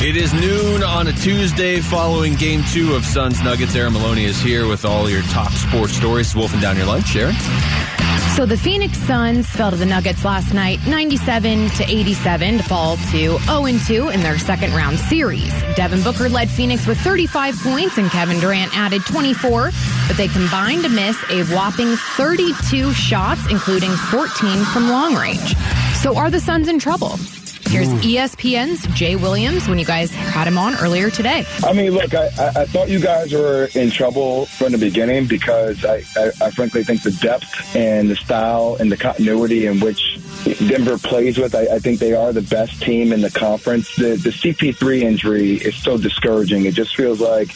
It is noon on a Tuesday following game two of Suns Nuggets. Aaron Maloney is here with all your top sports stories. Wolfing down your lunch, Aaron. So the Phoenix Suns fell to the Nuggets last night, 97 to 87, to fall to 0 2 in their second round series. Devin Booker led Phoenix with 35 points, and Kevin Durant added 24, but they combined to miss a whopping 32 shots, including 14 from long range. So are the Suns in trouble? Here's ESPN's Jay Williams when you guys had him on earlier today. I mean, look, I, I, I thought you guys were in trouble from the beginning because I, I, I frankly think the depth and the style and the continuity in which Denver plays with, I, I think they are the best team in the conference. The, the CP3 injury is so discouraging. It just feels like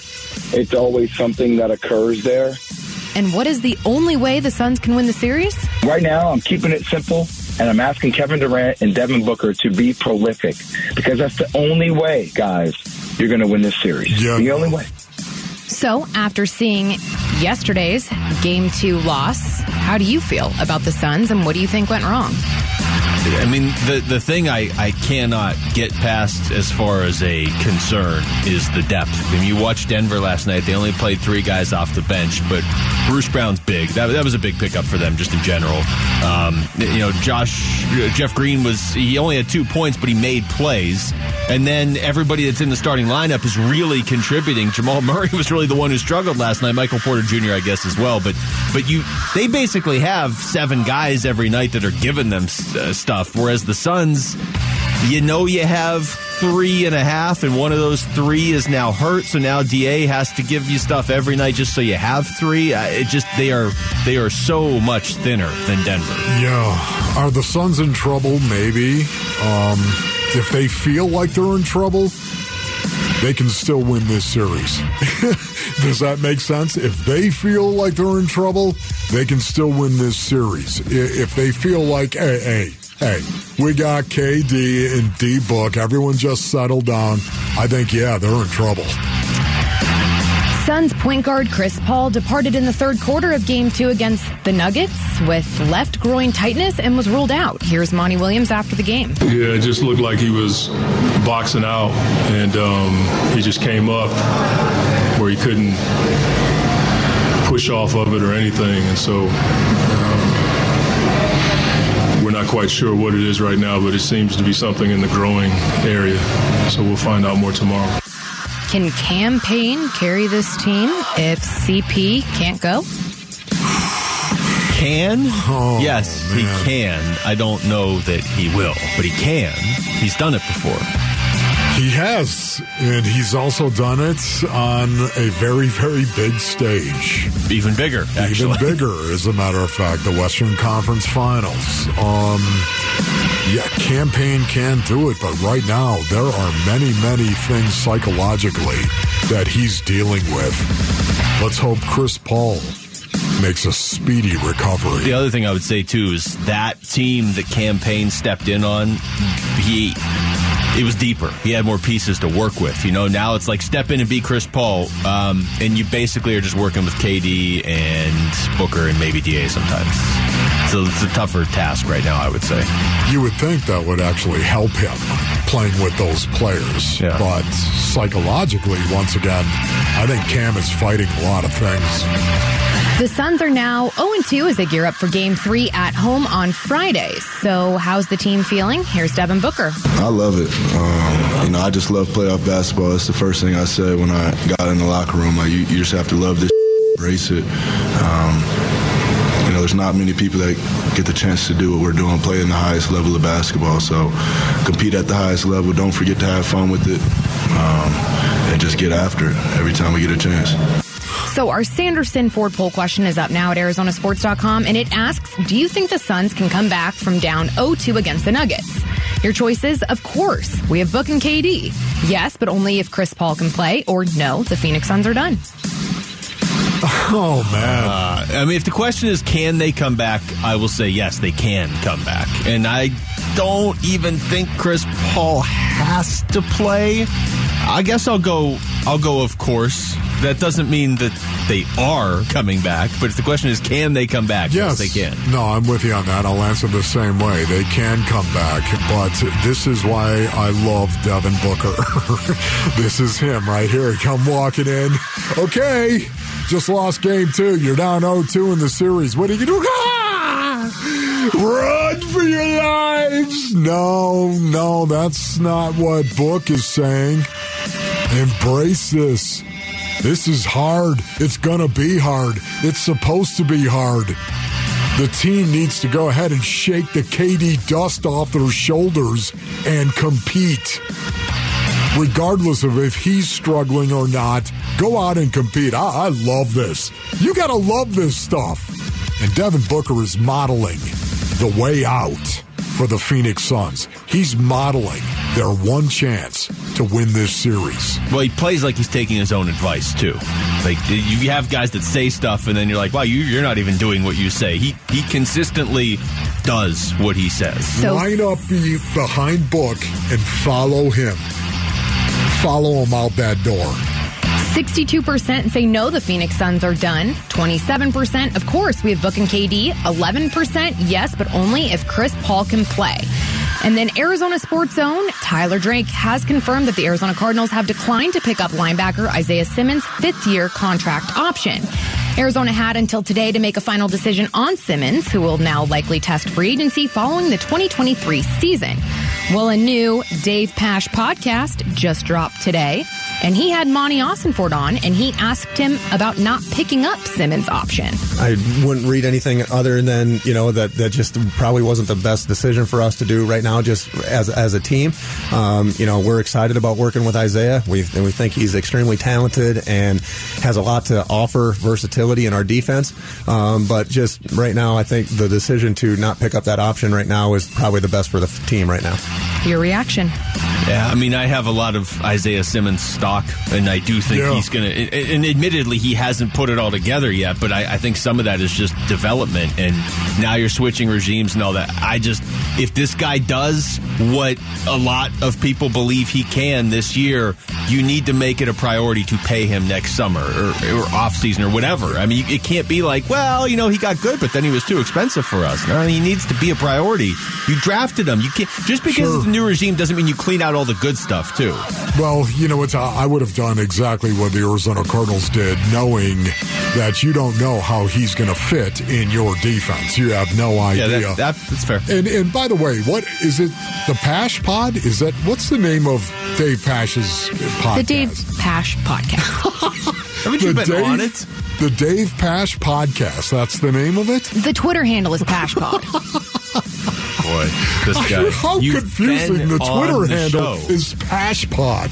it's always something that occurs there. And what is the only way the Suns can win the series? Right now, I'm keeping it simple, and I'm asking Kevin Durant and Devin Booker to be prolific because that's the only way, guys, you're going to win this series. Yeah. The only way. So, after seeing yesterday's game two loss, how do you feel about the Suns and what do you think went wrong? I mean, the the thing I, I cannot get past as far as a concern is the depth. I mean, you watched Denver last night; they only played three guys off the bench, but Bruce Brown's big. That, that was a big pickup for them, just in general. Um, you know, Josh Jeff Green was he only had two points, but he made plays, and then everybody that's in the starting lineup is really contributing. Jamal Murray was really the one who struggled last night. Michael Porter Jr. I guess as well, but but you they basically have seven guys every night that are giving them uh, stuff. Whereas the Suns, you know, you have three and a half, and one of those three is now hurt. So now Da has to give you stuff every night just so you have three. Uh, It just they are they are so much thinner than Denver. Yeah. Are the Suns in trouble? Maybe. Um, if they feel like they're in trouble, they can still win this series. Does that make sense? If they feel like they're in trouble, they can still win this series. If they feel like, hey, hey, hey, we got KD and D Book, everyone just settled down, I think, yeah, they're in trouble. Suns point guard Chris Paul departed in the third quarter of game two against the Nuggets with left groin tightness and was ruled out. Here's Monty Williams after the game. Yeah, it just looked like he was boxing out, and um, he just came up where he couldn't push off of it or anything, and so we're not quite sure what it is right now, but it seems to be something in the growing area. So we'll find out more tomorrow. Can Cam Payne carry this team if CP can't go? Can Oh, yes, man. he can. I don't know that he will, but he can. He's done it before. He has, and he's also done it on a very, very big stage. Even bigger, actually. Even bigger, as a matter of fact, the Western Conference Finals. Um, yeah, Cam Payne can do it, but right now there are many, many things psychologically that he's dealing with. Let's hope Chris Paul makes a speedy recovery. The other thing I would say too is that team that Cam Payne stepped in on, he it was deeper. He had more pieces to work with. You know, now it's like step in and be Chris Paul, um, and you basically are just working with KD and Booker and maybe Da sometimes. So it's a tougher task right now, I would say. You would think that would actually help him playing with those players. Yeah. But psychologically, once again, I think Cam is fighting a lot of things. The Suns are now 0 2 as they gear up for game three at home on Friday. So, how's the team feeling? Here's Devin Booker. I love it. Um, you know, I just love playoff basketball. That's the first thing I said when I got in the locker room. Like, you, you just have to love this, embrace it. Um, you know, there's not many people that get the chance to do what we're doing, play in the highest level of basketball. So, compete at the highest level. Don't forget to have fun with it, um, and just get after it every time we get a chance. So, our Sanderson Ford poll question is up now at ArizonaSports.com, and it asks Do you think the Suns can come back from down 0 2 against the Nuggets? Your choices, of course, we have Book and KD. Yes, but only if Chris Paul can play, or no, the Phoenix Suns are done. Oh man! Uh, I mean, if the question is can they come back, I will say yes, they can come back, and I don't even think Chris Paul has to play. I guess I'll go. I'll go. Of course, that doesn't mean that they are coming back. But if the question is, can they come back? Yes, they can. No, I'm with you on that. I'll answer the same way. They can come back, but this is why I love Devin Booker. this is him right here. Come walking in. Okay, just lost game two. You're down 0-2 in the series. What are you gonna do? Ah! Run for your lives! No, no, that's not what Book is saying. Embrace this. This is hard. It's gonna be hard. It's supposed to be hard. The team needs to go ahead and shake the KD dust off their shoulders and compete. Regardless of if he's struggling or not, go out and compete. I, I love this. You gotta love this stuff. And Devin Booker is modeling the way out for the Phoenix Suns. He's modeling their one chance to win this series. Well, he plays like he's taking his own advice too. Like you have guys that say stuff, and then you're like, "Wow, you, you're not even doing what you say." He he consistently does what he says. So- Line up be behind Book and follow him. Follow him out that door. 62% say no, the Phoenix Suns are done. 27%, of course, we have Book and KD. 11%, yes, but only if Chris Paul can play. And then Arizona Sports Zone, Tyler Drake has confirmed that the Arizona Cardinals have declined to pick up linebacker Isaiah Simmons' fifth year contract option. Arizona had until today to make a final decision on Simmons, who will now likely test free agency following the 2023 season. Well, a new Dave Pasch podcast just dropped today, and he had Monti Ossenfort on, and he asked him about not picking up Simmons' option. I wouldn't read anything other than you know that that just probably wasn't the best decision for us to do right now, just as as a team. Um, you know, we're excited about working with Isaiah. We and we think he's extremely talented and has a lot to offer versatility in our defense. Um, but just right now, I think the decision to not pick up that option right now is probably the best for the team right now. Your reaction? Yeah, I mean, I have a lot of Isaiah Simmons stock, and I do think Yeah. he's going to. And admittedly, he hasn't put it all together yet, but I, I think some of that is just development. And now you're switching regimes and all that. I just, if this guy does what a lot of people believe he can this year, you need to make it a priority to pay him next summer or, or off season or whatever. I mean, it can't be like, well, you know, he got good, but then he was too expensive for us. No, he needs to be a priority. You drafted him. You can't just because Sure. it's a new regime doesn't mean you clean out all the good stuff too. Well, you know what? I would have done exactly what the Arizona Cardinals did, knowing that you don't know how he's going to fit in your defense. You have no idea. that, that, that's fair. and and by the way, what is it? The Pasch Pod? Is that what's the name of Dave Pasch's podcast? The Dave Pasch podcast. Haven't you the been Dave, on it? The Dave Pasch Podcast. That's the name of it. the Twitter handle is PaschPod. Boy, this guy. How You've confusing the Twitter the handle show. is Pasch Pod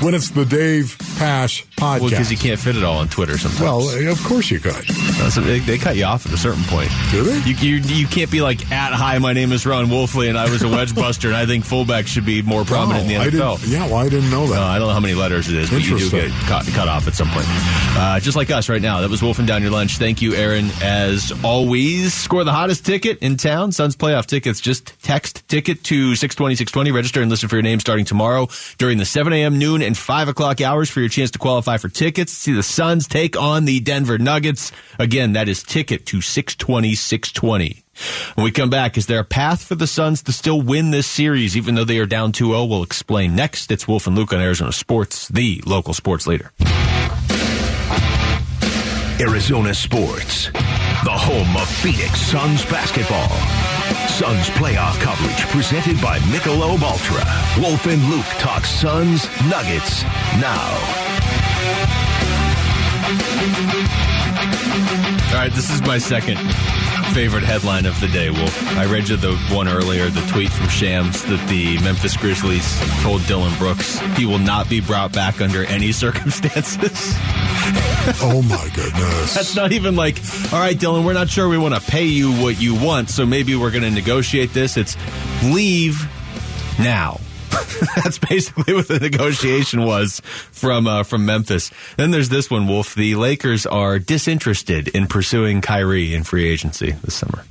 when it's the Dave Pasch Podcast. Well, because you can't fit it all on Twitter sometimes. Well, of course you could. So they, they cut you off at a certain point. Do they? You, you, you can't be like, at hi, my name is Ron Wolfley, and I was a wedge buster, and I think fullback should be more prominent Oh, in the NFL. yeah, well, I didn't know that. Uh, I don't know how many letters it is, but you do get cut, cut off at some point. Uh, just like us right now. That was Wolfing Down Your Lunch. Thank you, Aaron, as always. Score the hottest ticket in town. Suns playoff tickets. Just text ticket to 620 620. Register and listen for your name starting tomorrow during the 7 a.m., noon, and 5 o'clock hours for your chance to qualify for tickets. See the Suns take on the Denver Nuggets. Again, that is ticket to 620 620. When we come back, is there a path for the Suns to still win this series, even though they are down 2 0? We'll explain next. It's Wolf and Luke on Arizona Sports, the local sports leader. Arizona Sports, the home of Phoenix Suns basketball. Suns playoff coverage presented by Michelob Ultra. Wolf and Luke talk Suns Nuggets now. All right, this is my second favorite headline of the day, Wolf. I read you the one earlier, the tweet from Shams that the Memphis Grizzlies told Dillon Brooks he will not be brought back under any circumstances. oh my goodness. That's not even like, all right, Dylan, we're not sure we want to pay you what you want, so maybe we're going to negotiate this. It's leave now. That's basically what the negotiation was from uh, from Memphis. Then there's this one, Wolf. The Lakers are disinterested in pursuing Kyrie in free agency this summer.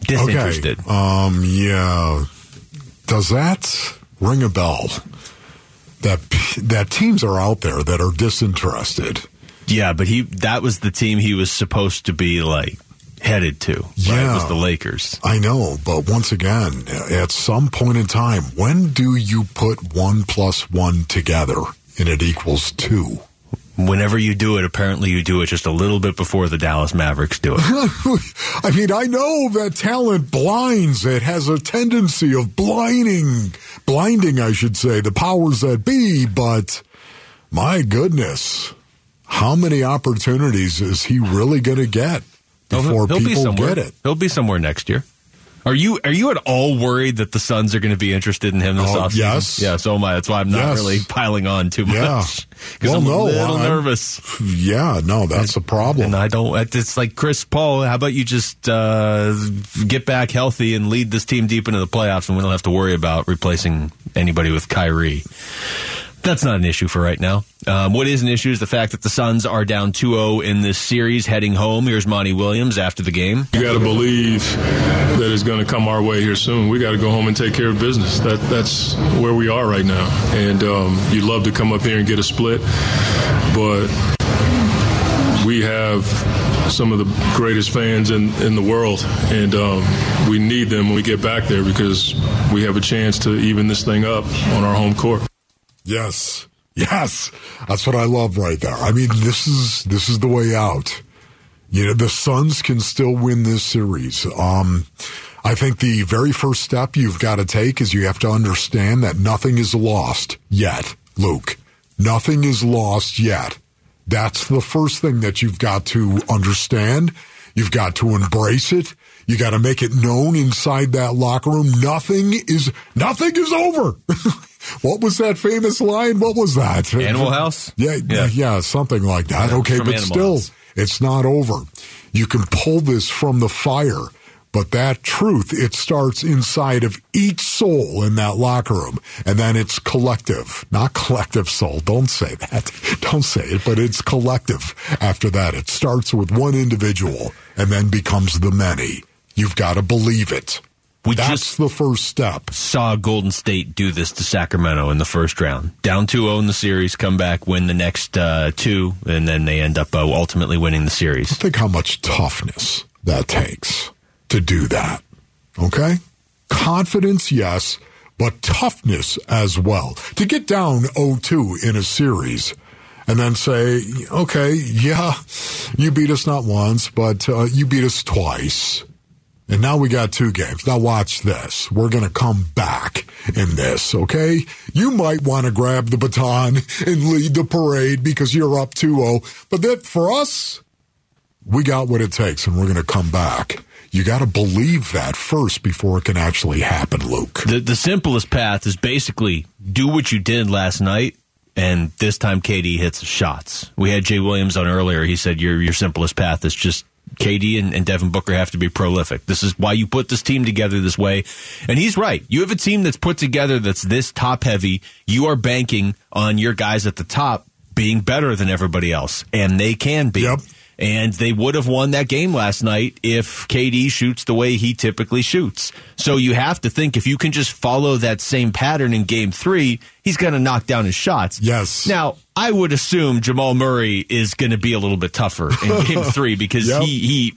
Disinterested. Okay. Um, yeah. Does that ring a bell? That that teams are out there that are disinterested. Yeah, but he that was the team he was supposed to be like headed to. Right? Yeah. It was the Lakers. I know, but once again, at some point in time, when do you put one plus one together and it equals two? Whenever you do it, apparently you do it just a little bit before the Dallas Mavericks do it. I mean, I know that talent blinds. It has a tendency of blinding, blinding, I should say, the powers that be. But my goodness, how many opportunities is he really going to get before he'll, he'll be people get it? He'll be somewhere next year. Are you are you at all worried that the Suns are going to be interested in him this Oh, offseason? yes. Yeah, so am I. That's why I'm not Yes. really piling on too Yeah. much. Because Well, I'm no, a little I'm- nervous. Yeah, no, that's a problem. And I don't. It's like Chris Paul. How about you just uh, get back healthy and lead this team deep into the playoffs, and we don't have to worry about replacing anybody with Kyrie. That's not an issue for right now. Um, what is an issue is the fact that the Suns are down 2-0 in this series, heading home. Here's Monty Williams after the game. You got to believe that it's going to come our way here soon. We got to go home and take care of business. That that's where we are right now. And um, you'd love to come up here and get a split, but we have some of the greatest fans in, in the world, and um, we need them when we get back there because we have a chance to even this thing up on our home court. Yes. Yes. That's what I love right there. I mean, this is this is the way out. You know, the Suns can still win this series. Um I think the very first step you've got to take is you have to understand that nothing is lost yet, Luke. Nothing is lost yet. That's the first thing that you've got to understand. You've got to embrace it. You got to make it known inside that locker room. Nothing is, nothing is over. what was that famous line? What was that? Animal House? Yeah, yeah, Yeah. something like that. Yeah, okay, but Animal still, House. it's not over. You can pull this from the fire, but that truth, it starts inside of each soul in that locker room. And then it's collective, not collective soul. Don't say that. Don't say it, but it's collective. After that, it starts with one individual and then becomes the many. You've got to believe it. We That's the first step. saw Golden State do this to Sacramento in the first round. Down 2-0 in the series, come back, win the next uh, two, and then they end up uh, ultimately winning the series. Think how much toughness that takes to do that. Okay? Confidence, yes, but toughness as well. To get down 0-2 in a series and then say, okay, yeah, you beat us not once, but uh, you beat us twice. And now we got two games. Now watch this. We're going to come back in this, okay? You might want to grab the baton and lead the parade because you're up 2-0. But that for us, we got what it takes and we're going to come back. You got to believe that first before it can actually happen, Luke. The, the simplest path is basically do what you did last night, and this time KD hits shots. We had Jay Williams on earlier. He said your your simplest path is just KD and, and Devin Booker have to be prolific. This is why you put this team together this way. And he's right. You have a team that's put together that's this top heavy. You are banking on your guys at the top being better than everybody else, and they can be. Yep. And they would have won that game last night if KD shoots the way he typically shoots. So you have to think if you can just follow that same pattern in game three, he's going to knock down his shots. Yes. Now, I would assume Jamal Murray is going to be a little bit tougher in game three because Yep. he, he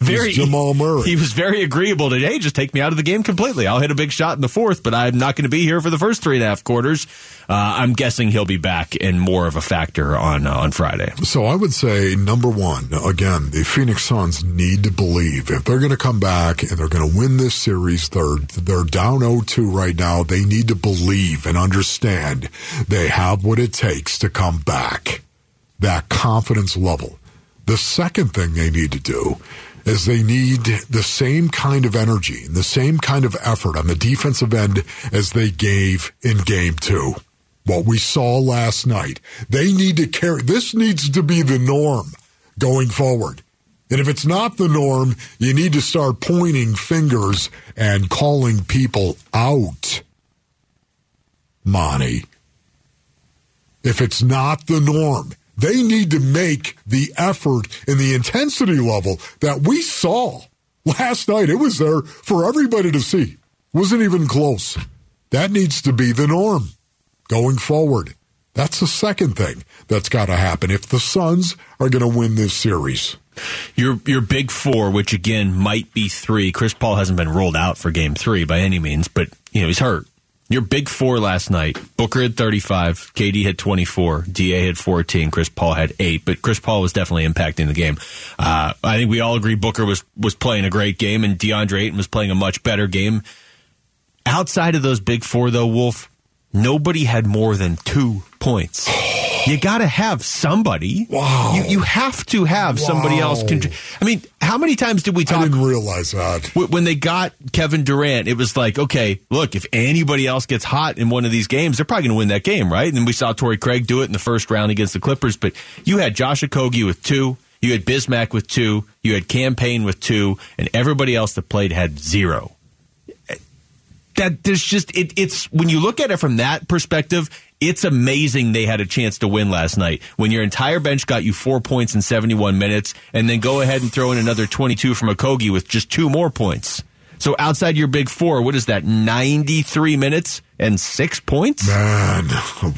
very, Jamal Murray. he was very agreeable today. just take me out of the game completely. I'll hit a big shot in the fourth, but I'm not going to be here for the first three and a half quarters. Uh, I'm guessing he'll be back and more of a factor on, uh, on Friday. So I would say number one, again, the Phoenix Suns need to believe if they're going to come back and they're going to win this series, they're they're down 0-2 right now. They need to believe and understand they have what it takes to come back. That confidence level. The second thing they need to do is they need the same kind of energy and the same kind of effort on the defensive end as they gave in game two. What we saw last night. They need to carry, this needs to be the norm going forward. And if it's not the norm, you need to start pointing fingers and calling people out Monty. If it's not the norm, they need to make the effort and the intensity level that we saw last night. It was there for everybody to see. Wasn't even close. That needs to be the norm going forward. That's the second thing that's got to happen if the Suns are going to win this series. Your your big four, which again might be three. Chris Paul hasn't been rolled out for Game Three by any means, but you know he's hurt. Your big four last night: Booker had 35, KD had 24, Da had 14, Chris Paul had eight. But Chris Paul was definitely impacting the game. Uh, I think we all agree Booker was was playing a great game, and DeAndre Ayton was playing a much better game. Outside of those big four, though, Wolf, nobody had more than two points. You got to have somebody. Wow. You, you have to have somebody else. Contri- I mean, how many times did we talk? I didn't realize that. When they got Kevin Durant, it was like, okay, look, if anybody else gets hot in one of these games, they're probably going to win that game, right? And we saw Torrey Craig do it in the first round against the Clippers. But you had Josh Okogie with two, you had Bismack with two, you had Cam Payne with two, and everybody else that played had zero. That there's just it, it's when you look at it from that perspective, it's amazing they had a chance to win last night. When your entire bench got you four points in 71 minutes, and then go ahead and throw in another 22 from Okogie with just two more points. So outside your big four, what is that? 93 minutes and six points? Man,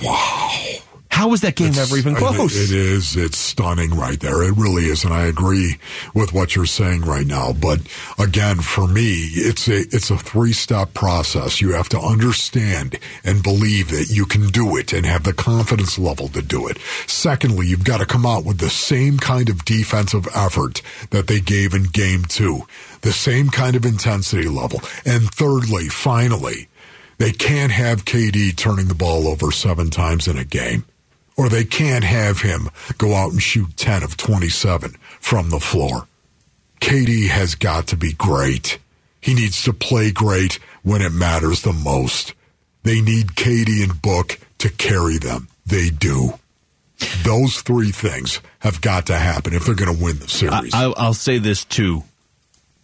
wow. How was that game ever even close? It is. It's stunning right there. It really is, and I agree with what you're saying right now. But again, for me, it's a it's a three step process. You have to understand and believe that you can do it and have the confidence level to do it. Secondly, you've got to come out with the same kind of defensive effort that they gave in game two, the same kind of intensity level. And thirdly, finally, they can't have KD turning the ball over seven times in a game or they can't have him go out and shoot 10 of 27 from the floor. KD has got to be great. He needs to play great when it matters the most. They need KD and Book to carry them. They do. Those three things have got to happen if they're going to win the series. I, I'll, I'll say this too: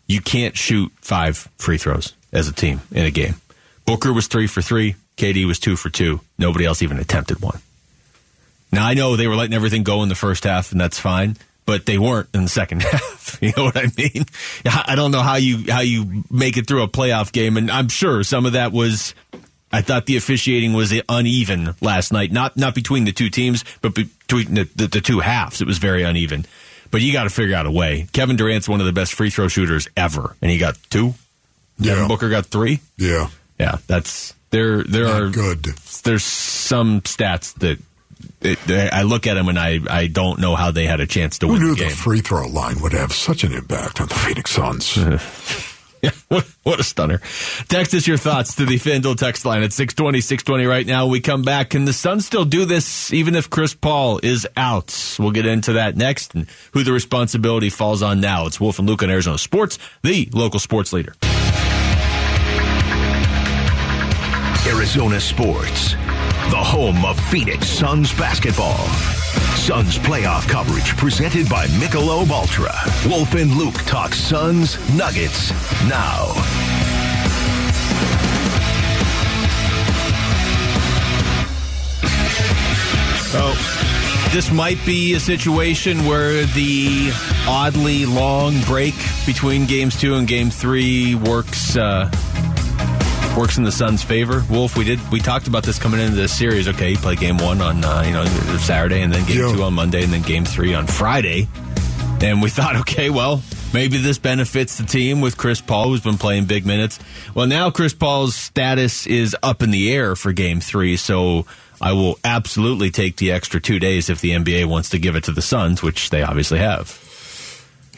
you can't shoot five free throws as a team in a game. Booker was three for three. KD was two for two. Nobody else even attempted one. Now I know they were letting everything go in the first half, and that's fine. But they weren't in the second half. You know what I mean? I don't know how you how you make it through a playoff game, and I'm sure some of that was. I thought the officiating was uneven last night, not not between the two teams, but between the, the, the two halves. It was very uneven. But you got to figure out a way. Kevin Durant's one of the best free throw shooters ever, and he got two. Devin Yeah. Booker got three. yeah. Yeah, that's there. There Not are good. There's some stats that it, I look at them and I I don't know how they had a chance to Who win knew the the free throw line would have such an impact on the Phoenix Suns? Yeah, what, what a stunner. Text us your thoughts to the FanDuel text line at 620, 620 right now. We come back. Can the Suns still do this even if Chris Paul is out? We'll get into that next and who the responsibility falls on now. It's Wolf and Luke on Arizona Sports, the local sports leader. Arizona Sports, the home of Phoenix Suns basketball. Suns playoff coverage presented by Michelob Ultra. Wolf and Luke talk Suns Nuggets now. Oh, this might be a situation where the oddly long break between games two and game three works uh, works in the Suns' favor. Wolf, we did we talked about this coming into this series. Okay, you play game one on uh, you know Saturday, and then game two on Monday, and then game three on Friday. And we thought, okay, well, maybe this benefits the team with Chris Paul, who's been playing big minutes. Well, now Chris Paul's status is up in the air for game three, so I will absolutely take the extra two days if the NBA wants to give it to the Suns, which they obviously have.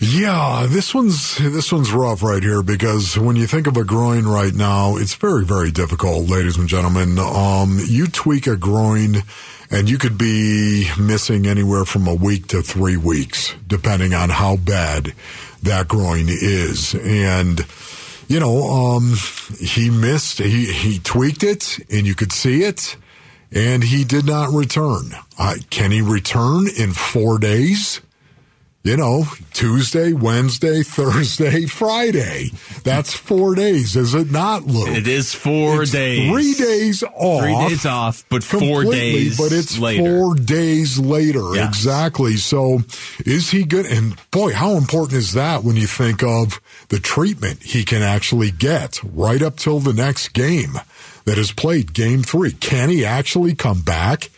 Yeah, this one's this one's rough right here because when you think of a groin right now, it's very very difficult, ladies and gentlemen. Um, you tweak a groin, and you could be missing anywhere from a week to three weeks, depending on how bad that groin is. And you know, um, he missed. He he tweaked it, and you could see it, and he did not return. Uh, can he return in four days? You know, Tuesday, Wednesday, Thursday, Friday. That's four days, is it not, Luke? It is four It's days. Three days off. Three days off, but four days But it's later. four days later. Yes. Exactly. So is he good? And boy, how important is that when you think of the treatment he can actually get right up till the next game that is played, game three? Can he actually come back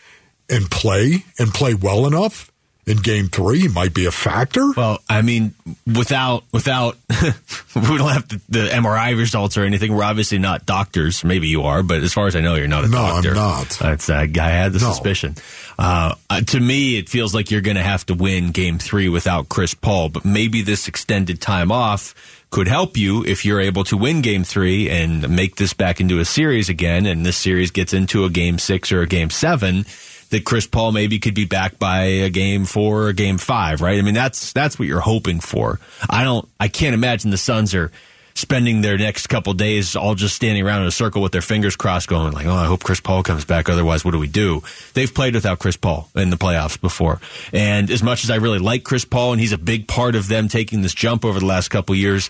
and play and play well enough? In game three, might be a factor. Well, I mean, without without we don't have the, the MRI results or anything. We're obviously not doctors. Maybe you are, but as far as I know, you're not a No, I'm not. That's uh, I had the No. suspicion. Uh, uh, to me, it feels like you're going to have to win Game Three without Chris Paul. But maybe this extended time off could help you if you're able to win Game Three and make this back into a series again. And this series gets into a Game Six or a Game Seven that Chris Paul maybe could be back by a game four or game five, right? I mean, that's that's what you're hoping for. I don't, I can't imagine the Suns are spending their next couple days all just standing around in a circle with their fingers crossed, going like, "Oh, I hope Chris Paul comes back. Otherwise, what do we do?" They've played without Chris Paul in the playoffs before, and as much as I really like Chris Paul, and he's a big part of them taking this jump over the last couple years,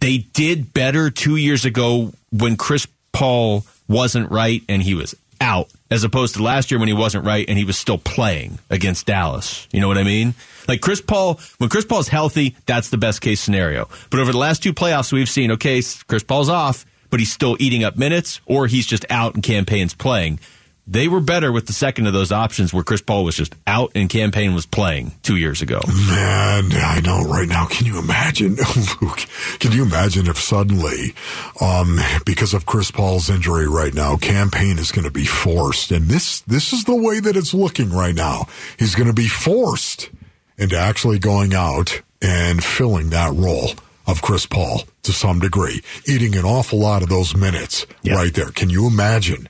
they did better two years ago when Chris Paul wasn't right and he was out, as opposed to last year when he wasn't right and he was still playing against Dallas. You know what I mean? Like Chris Paul, when Chris Paul's healthy, that's the best case scenario. But over the last two playoffs, we've seen, okay, Chris Paul's off, but he's still eating up minutes, or he's just out and Cam Payne's playing. They were better with the second of those options where Chris Paul was just out and Cam Payne was playing two years ago. Man, I know right now. Can you imagine, Luke? Can you imagine if suddenly, um, because of Chris Paul's injury right now, Cam Payne is going to be forced, and this this is the way that it's looking right now. He's going to be forced into actually going out and filling that role of Chris Paul to some degree, eating an awful lot of those minutes Yeah. right there. Can you imagine?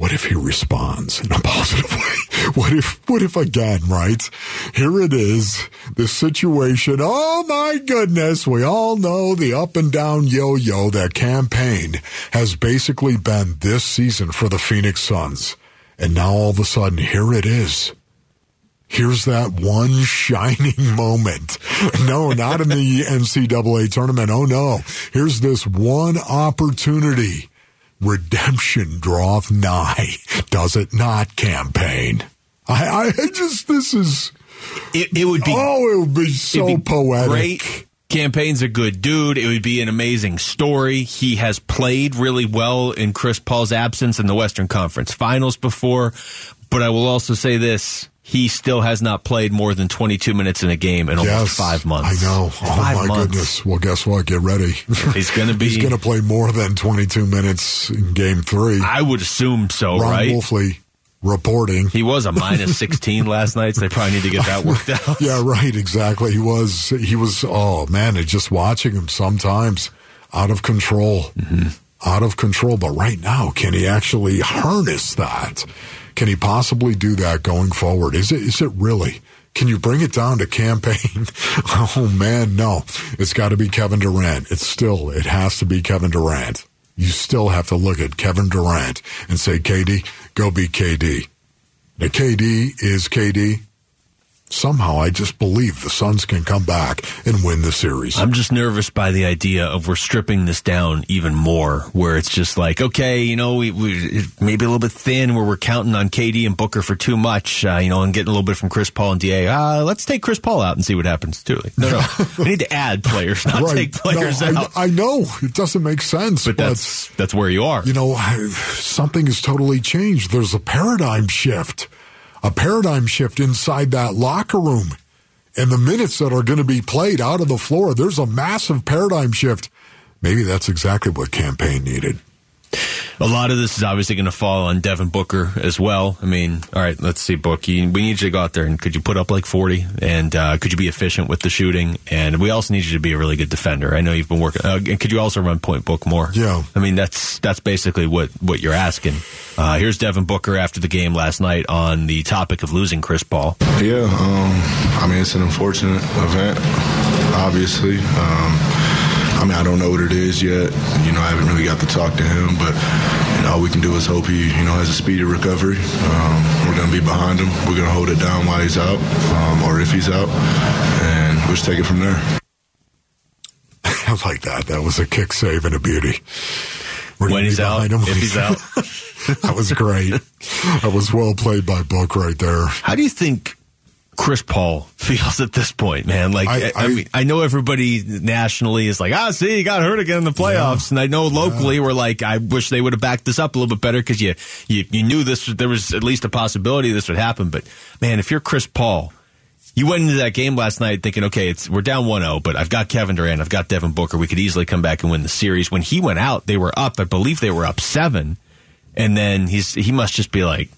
What if he responds in a positive way? What if, what if again, right? Here it is, the situation. Oh my goodness. We all know the up and down yo-yo that Cam Payne has basically been this season for the Phoenix Suns. And now all of a sudden, here it is. Here's that one shining moment. No, not in the NCAA tournament. Oh no. Here's this one opportunity. Redemption draweth nigh. Does it not, Cam Payne? I, I just, this is, It, it would be oh, it would be so be poetic. Great. Cam Payne's a good dude. It would be an amazing story. He has played really well in Chris Paul's absence in the Western Conference Finals before. But I will also say this. He still has not played more than 22 minutes in a game in almost Yes, five months. I know. Oh my months. goodness. Well, guess what? Get ready. He's gonna be- He's going to play more than 22 minutes in game three. I would assume so, Ron right? Wolfley reporting. He was a minus 16 last night, so they probably need to get that worked out. Yeah, right. Exactly. He was. He was. Oh man, it's just watching him sometimes out of control, mm-hmm. out of control. But right now, can he actually harness that? Can he possibly do that going forward? Is it? Is it really? Can you bring it down to Cam Payne? oh man, no. It's got to be Kevin Durant. It's still. It has to be Kevin Durant. You still have to look at Kevin Durant and say, KD, go be KD. Now, KD is KD somehow I just believe the Suns can come back and win the series. I'm just nervous by the idea of we're stripping this down even more, where it's just like, okay, you know, we, we it may be a little bit thin, where we're counting on KD and Booker for too much, uh, you know, and getting a little bit from Chris Paul and Da. Uh, let's take Chris Paul out and see what happens too. Like, no, no, we need to add players, not take players no, out. I, I know it doesn't make sense, but that's that's where you are. you know something has totally changed. There's a paradigm shift, a paradigm shift inside that locker room, and the minutes that are going to be played out of the floor. There's a massive paradigm shift. Maybe that's exactly what Cam Payne needed. A lot of this is obviously going to fall on Devin Booker as well. I mean, all right, let's see, Book. You, we need you to go out there and could you put up like 40? And uh, could you be efficient with the shooting? And we also need you to be a really good defender. I know you've been working. Uh, and could you also run point book more? Yeah. I mean, that's that's basically what, what you're asking. Uh, here's Devin Booker after the game last night on the topic of losing Chris Paul. Yeah, um, I mean, it's an unfortunate event, obviously. Um, I mean, I don't know what it is yet. You know, I haven't really got to talk to him, but you know, all we can do is hope he, you know, has a speedy recovery. Um, we're going to be be behind him. We're going to hold it down while he's out, um, or if he's out, and we'll just take it from there. I like that. That was a kick save and a beauty. We're When he's be out, him. if he's out. that was great. That was well played by Book right there. How do you think Chris Paul feels at this point, man? Like, I, I- I, mean, I know everybody nationally is like, ah, see, he got hurt again in the playoffs, and I know locally we're like, I wish they would have backed this up a little bit better because you, you you knew this there was at least a possibility this would happen. But man, if you're Chris Paul. You went into that game last night thinking, okay, it's we're down 1-0, but I've got Kevin Durant, I've got Devin Booker. We could easily come back and win the series. When he went out, they were up. I believe they were up seven, and then he's he must just be like,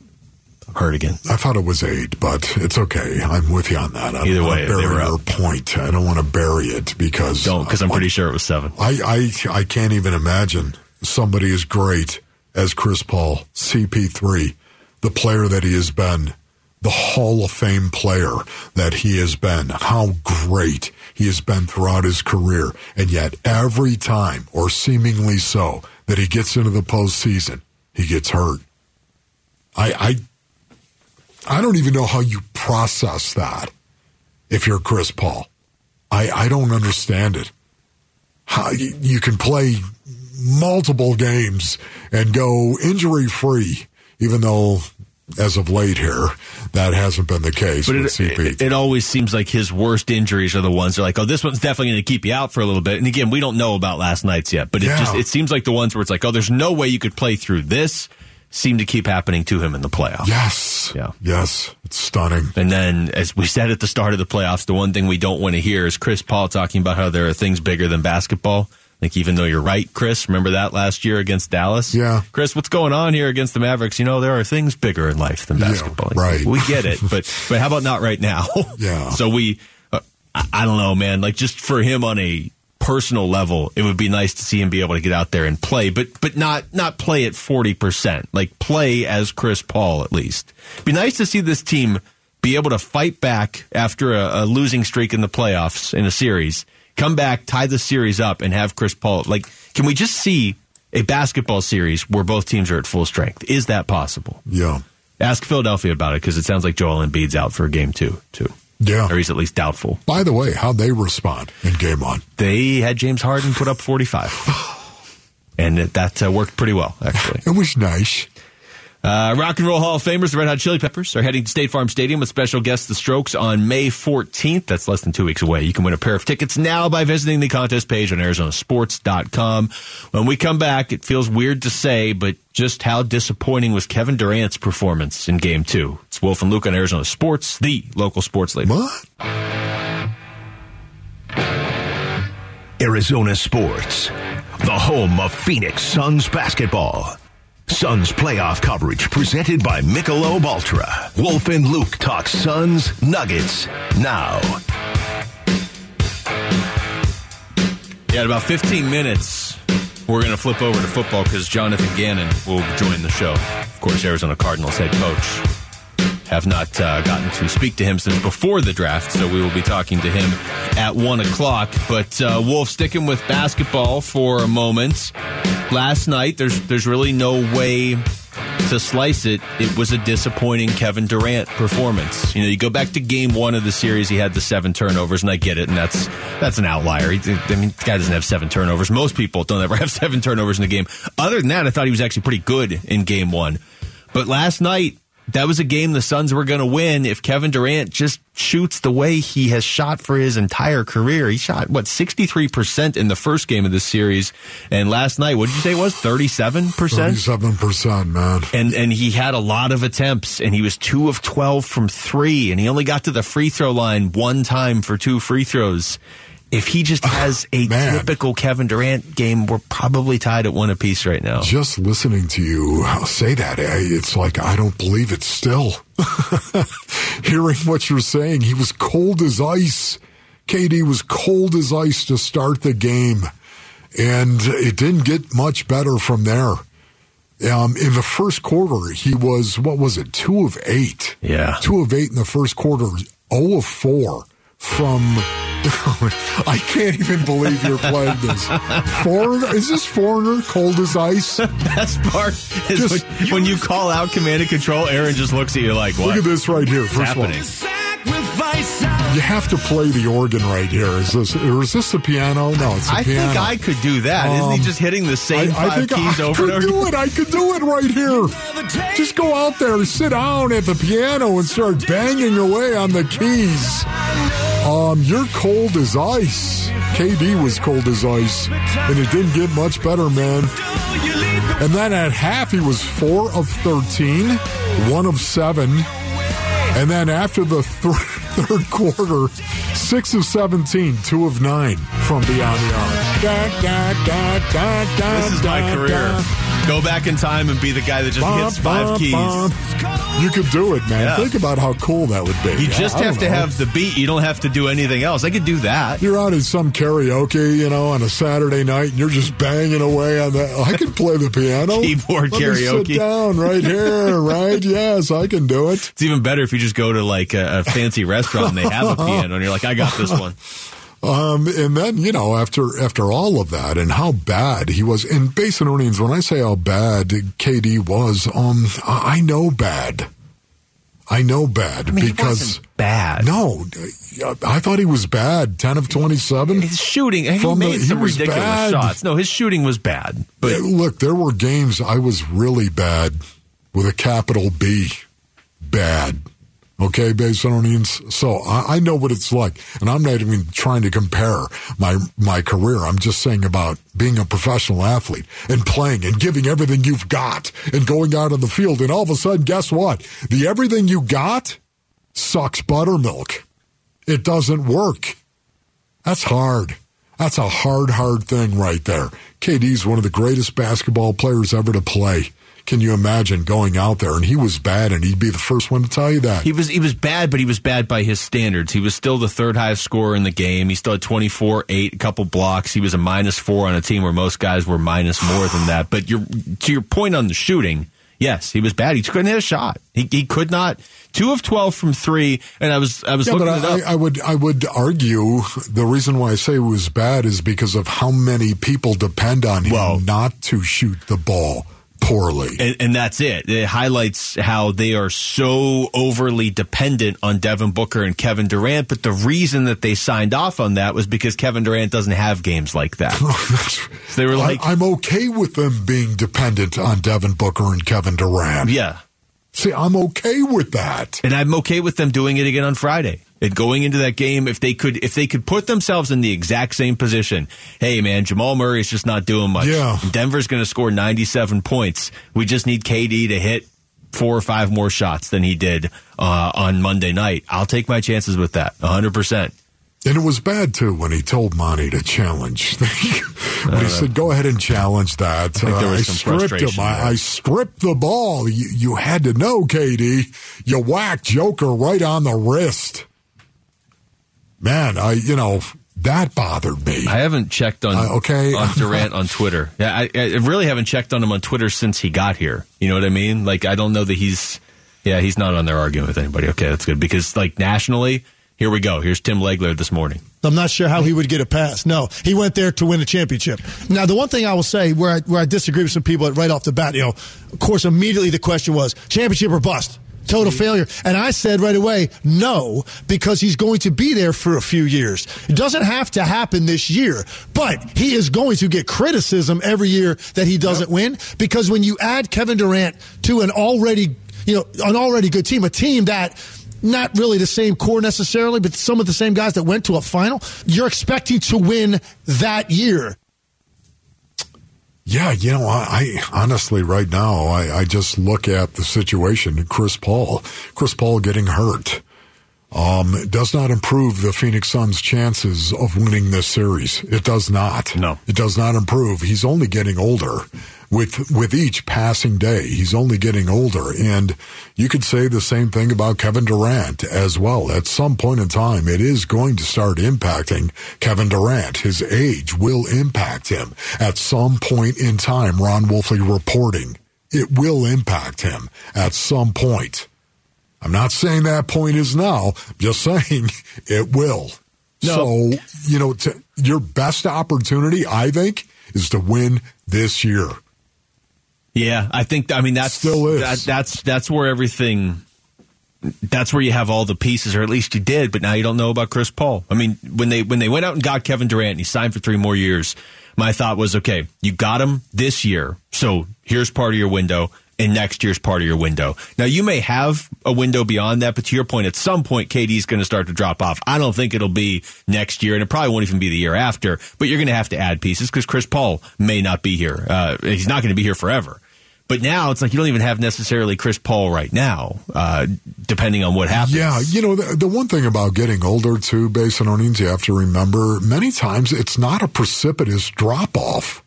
Again. I thought it was eight, but it's okay. I'm with you on that. I Either way, want to they were bury your up. point. I don't want to bury it because Don't, because I'm pretty sure it was seven. I, I I can't even imagine somebody as great as Chris Paul, CP3, the player that he has been, the Hall of Fame player that he has been, how great he has been throughout his career. And yet every time, or seemingly so, that he gets into the postseason, he gets hurt. I I I don't even know how you process that if you're Chris Paul. I, I don't understand it how you, you can play multiple games and go injury free, even though as of late here that hasn't been the case But with it, CP. it, it always seems like his worst injuries are the ones that are like, oh, this one's definitely going to keep you out for a little bit. And again, we don't know about last night's yet, but it Yeah. just it seems like the ones where it's like, oh, there's no way you could play through this. Seem to keep happening to him in the playoffs. yes, Yeah. yes, it's stunning. And then, as we said at the start of the playoffs, the one thing we don't want to hear is Chris Paul talking about how there are things bigger than basketball. Like, even though you're right, Chris, remember that last year against Dallas? Yeah. Chris, what's going on here against the Mavericks? You know, there are things bigger in life than Yeah, basketball. right. We get it, but but how about not right now? Yeah. So we, uh, I, I don't know, man. Like, just for him on a personal level, it would be nice to see him be able to get out there and play, but but not not play at forty percent. Like play as Chris Paul at least. Be nice to see this team be able to fight back after a, a losing streak in the playoffs in a series, come back, tie the series up, and have Chris Paul. Like, can we just see a basketball series where both teams are at full strength? Is that possible? Yeah, Ask Philadelphia about it because it sounds like Joel Embiid's out for a game two too, yeah. or he's at least doubtful. By the way, how'd they respond in game one? They had James Harden put up 45. And that uh, worked pretty well, actually. It was nice. Uh, Rock and Roll Hall of Famers, the Red Hot Chili Peppers, are heading to State Farm Stadium with special guest The Strokes on May 14th. That's less than two weeks away. You can win a pair of tickets now by visiting the contest page on ArizonaSports.com. When we come back, it feels weird to say, but just how disappointing was Kevin Durant's performance in Game 2? It's Wolf and Luke on Arizona Sports, the local sports leader. What? Arizona Sports, the home of Phoenix Suns basketball. Suns playoff coverage presented by Michelob Ultra. Wolf and Luke talk Suns Nuggets now. Yeah, in about 15 minutes, we're going to flip over to football because Jonathan Gannon will join the show. Of course, Arizona Cardinals head coach. Have not uh, gotten to speak to him since before the draft, so we will be talking to him at 1 o'clock. But uh, Wolf, sticking with basketball for a moment. Last night, there's, there's really no way to slice it, it was a disappointing Kevin Durant performance. You know, you go back to game one of the series, he had the seven turnovers, and I get it, and that's that's an outlier. He, I mean, the guy doesn't have seven turnovers. Most people don't ever have seven turnovers in a game. Other than that, I thought he was actually pretty good in game one. But last night, that was a game the Suns were going to win if Kevin Durant just shoots the way he has shot for his entire career. He shot, what, 63% in the first game of this series. And last night, what did you say it was? 37%? Thirty-seven percent, man. and and he had a lot of attempts and he was 2 of 12 from 3 and he only got to the free throw line one time for two free throws if he just has a Man. typical Kevin Durant game we're probably tied at one apiece right now Just listening to you say that, eh, it's like I don't believe it still. Hearing what you're saying, he was cold as ice. KD was cold as ice to start the game, and it didn't get much better from there. Um, in the first quarter, he was what was it, two of eight? Yeah. two of eight in the first quarter, zero of four from I can't even believe you're playing this. Foreigner, is this foreigner cold as ice? Best part is Just- when, when you call out command and control, Aaron just looks at you like, what? Look at this right here. What's First all, happening? You have to play the organ right here. Is this or is this the piano? No, it's the I piano. think I could do that. Um, he just hitting the same I, I five think keys I over could and over? do it. I could do it right here. Just go out there, and sit down at the piano, and start banging away on the keys. Um, you're cold as ice. KD was cold as ice, and it didn't get much better, man. And then at half, he was four of 13, one of seven. And then after the th- third quarter, six of 17, two of nine from beyond the arc. Da, da, da, da, da, This is my da, career. da. Go back in time and be the guy that just Bum, hits five bum, keys. You could do it, man. Yeah. Think about how cool that would be. You just I have don't to know. have the beat. You don't have to do anything else. I could do that. You're out at some karaoke, you know, on a Saturday night, and you're just banging away on that. I can play the piano. Keyboard Let karaoke. sit down right here, right? Yes, I can do it. It's even better if you just go to like a, a fancy restaurant and they have a piano and you're like, I got this one. Um, and then you know, after after all of that, and how bad he was in Basin Orleans. When I say how bad KD was, um, I know bad. I know bad I mean, he because wasn't bad. no, I thought he was bad. Ten of twenty-seven. His shooting, he From the- made he some ridiculous bad. shots. No, his shooting was bad. But look, there were games I was really bad with a capital B. Bad. Okay, based on Basonians. So I, I know what it's like, and I'm not even trying to compare my my career. I'm just saying about being a professional athlete and playing and giving everything you've got and going out on the field, and all of a sudden, guess what? The everything you got sucks buttermilk. It doesn't work. That's hard. That's a hard, hard thing right there. KD's one of the greatest basketball players ever to play. Can you imagine going out there and he was bad and he'd be the first one to tell you that? he was he was bad, but he was bad by his standards. He was still the third highest scorer in the game. He still had 24, 8, a couple blocks. He was a minus four on a team where most guys were minus more than that. But your to your point on the shooting, yes, he was bad. He couldn't hit a shot. He, he could not. Two of 12 from three, and I was I was yeah, looking but I, up. I would I would argue the reason why I say it was bad is because of how many people depend on him Well- not to shoot the ball poorly. and, and that's it. It highlights how they are so overly dependent on Devin Booker and Kevin Durant. But the reason that they signed off on that was because Kevin Durant doesn't have games like that. So they were like, I, I'm okay with them being dependent on Devin Booker and Kevin Durant. yeah. See, I'm okay with that. And I'm okay with them doing it again on Friday. And going into that game, if they could, if they could put themselves in the exact same position, hey man, Jamal Murray is just not doing much. Yeah. Denver's going to score 97 points. We just need KD to hit four or five more shots than he did uh, on Monday night. I'll take my chances with that, 100. percent And it was bad too when he told Monty to challenge. when he said, "Go ahead and challenge that," I, was some stripped him. I. I stripped the ball. You, you had to know, KD. You whacked Joker right on the wrist. Man, I you know that bothered me. I haven't checked on Uh, okay. on Durant on Twitter. Yeah, I, I really haven't checked on him on Twitter since he got here. You know what I mean? Like I don't know that he's yeah he's not on there arguing with anybody. Okay, that's good because like nationally, here we go. Here's Tim Legler this morning. I'm not sure how he would get a pass. No, he went there to win a championship. Now, the one thing I will say where I, where I disagree with some people right off the bat, you know, of course, immediately the question was championship or bust. Total failure. And I said right away, no, because he's going to be there for a few years. It doesn't have to happen this year, but he is going to get criticism every year that he doesn't win because when you add Kevin Durant to an already, you know, an already good team, a team that not really the same core necessarily, but some of the same guys that went to a final, you're expecting to win that year. Yeah, you know, I, I honestly right now I, I just look at the situation. Chris Paul, Chris Paul getting hurt, um, does not improve the Phoenix Suns' chances of winning this series. It does not. No. it does not improve. He's only getting older with with each passing day. He's only getting older, and you could say the same thing about Kevin Durant as well. At some point in time, it is going to start impacting Kevin Durant. His age will impact him at some point in time. Ron Wolfley reporting it will impact him at some point. I'm not saying that point is now. I'm just saying it will. No. So, you know, to, your best opportunity, I think, is to win this year. Yeah, I think. I mean, that's still is. That, that's that's where everything. That's where you have all the pieces, or at least you did. But now you don't know about Chris Paul. I mean, when they when they went out and got Kevin Durant, and he signed for three more years. My thought was, okay, you got him this year, so here's part of your window and next year's part of your window. Now, you may have a window beyond that, but to your point, at some point, KD is going to start to drop off. I don't think it'll be next year, and it probably won't even be the year after, but you're going to have to add pieces because Chris Paul may not be here. Uh, he's not going to be here forever. But now it's like you don't even have necessarily Chris Paul right now, uh, depending on what happens. Yeah, you know, the, the, one thing about getting older, too, based on earnings, you have to remember many times it's not a precipitous drop off.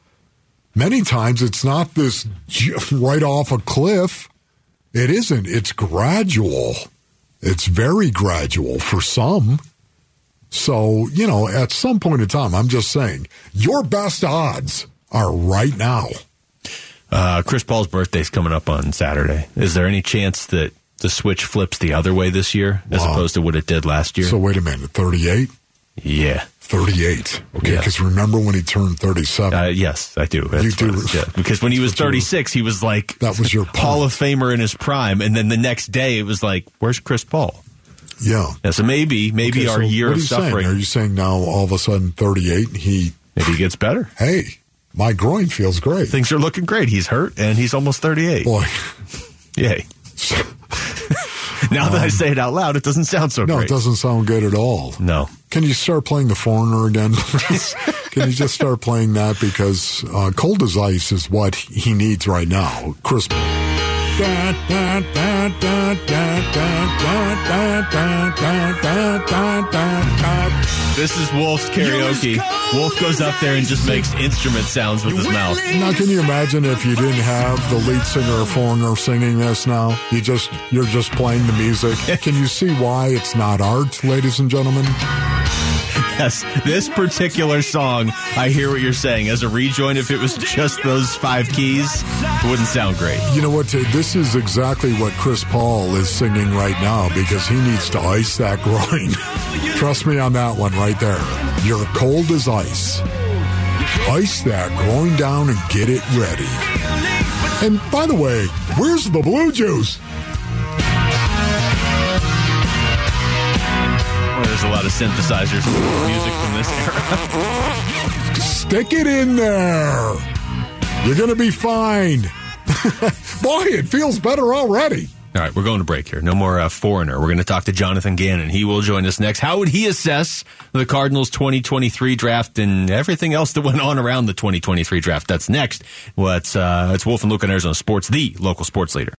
Many times it's not this right off a cliff. It isn't. It's gradual. It's very gradual for some. So, you know, at some point in time, I'm just saying, your best odds are right now. Uh, Chris Paul's birthday's coming up on Saturday. Is there any chance that the switch flips the other way this year as wow. opposed to what it did last year? So, wait a minute, 38? Yeah. 38. Okay, because yeah. remember when he turned 37? Uh, yes, I do. That's you do. Yeah. Because when he was 36, he was like that was your Hall of Famer in his prime, and then the next day it was like, "Where's Chris Paul?" Yeah. yeah so maybe, maybe okay, our so year of suffering. Saying? Are you saying now all of a sudden 38 he maybe he gets better? Hey, my groin feels great. Things are looking great. He's hurt and he's almost 38. Boy, yay. now that I say it out loud, it doesn't sound so no, great. it doesn't sound good at all. No. Can you start playing the Foreigner again. Can you just start playing that because uh, cold as ice is what he needs right now. Chris. This is Wolf's karaoke. Wolf goes up there and just makes instrument sounds with his mouth. Now, can you imagine if you didn't have the lead singer or Foreigner singing this? Now you just you're just playing the music. Can you see why it's not art, ladies and gentlemen? Yes, this particular song, I hear what you're saying. As a rejoin, if it was just those five keys, it wouldn't sound great. You know what? This is exactly what Chris Paul is singing right now because he needs to ice that groin. Trust me on that one right there. You're cold as ice. Ice that groin down and get it ready. And by the way, where's the blue juice? There's a lot of synthesizers music from this era. Stick it in there. You're going to be fine. Boy, it feels better already. All right, we're going to break here. No more uh, Foreigner. We're going to talk to Jonathan Gannon. He will join us next. How would he assess the Cardinals 2023 draft and everything else that went on around the 2023 draft? That's next. Well, it's, uh, it's Wolf and Luke in Arizona Sports, the local sports leader.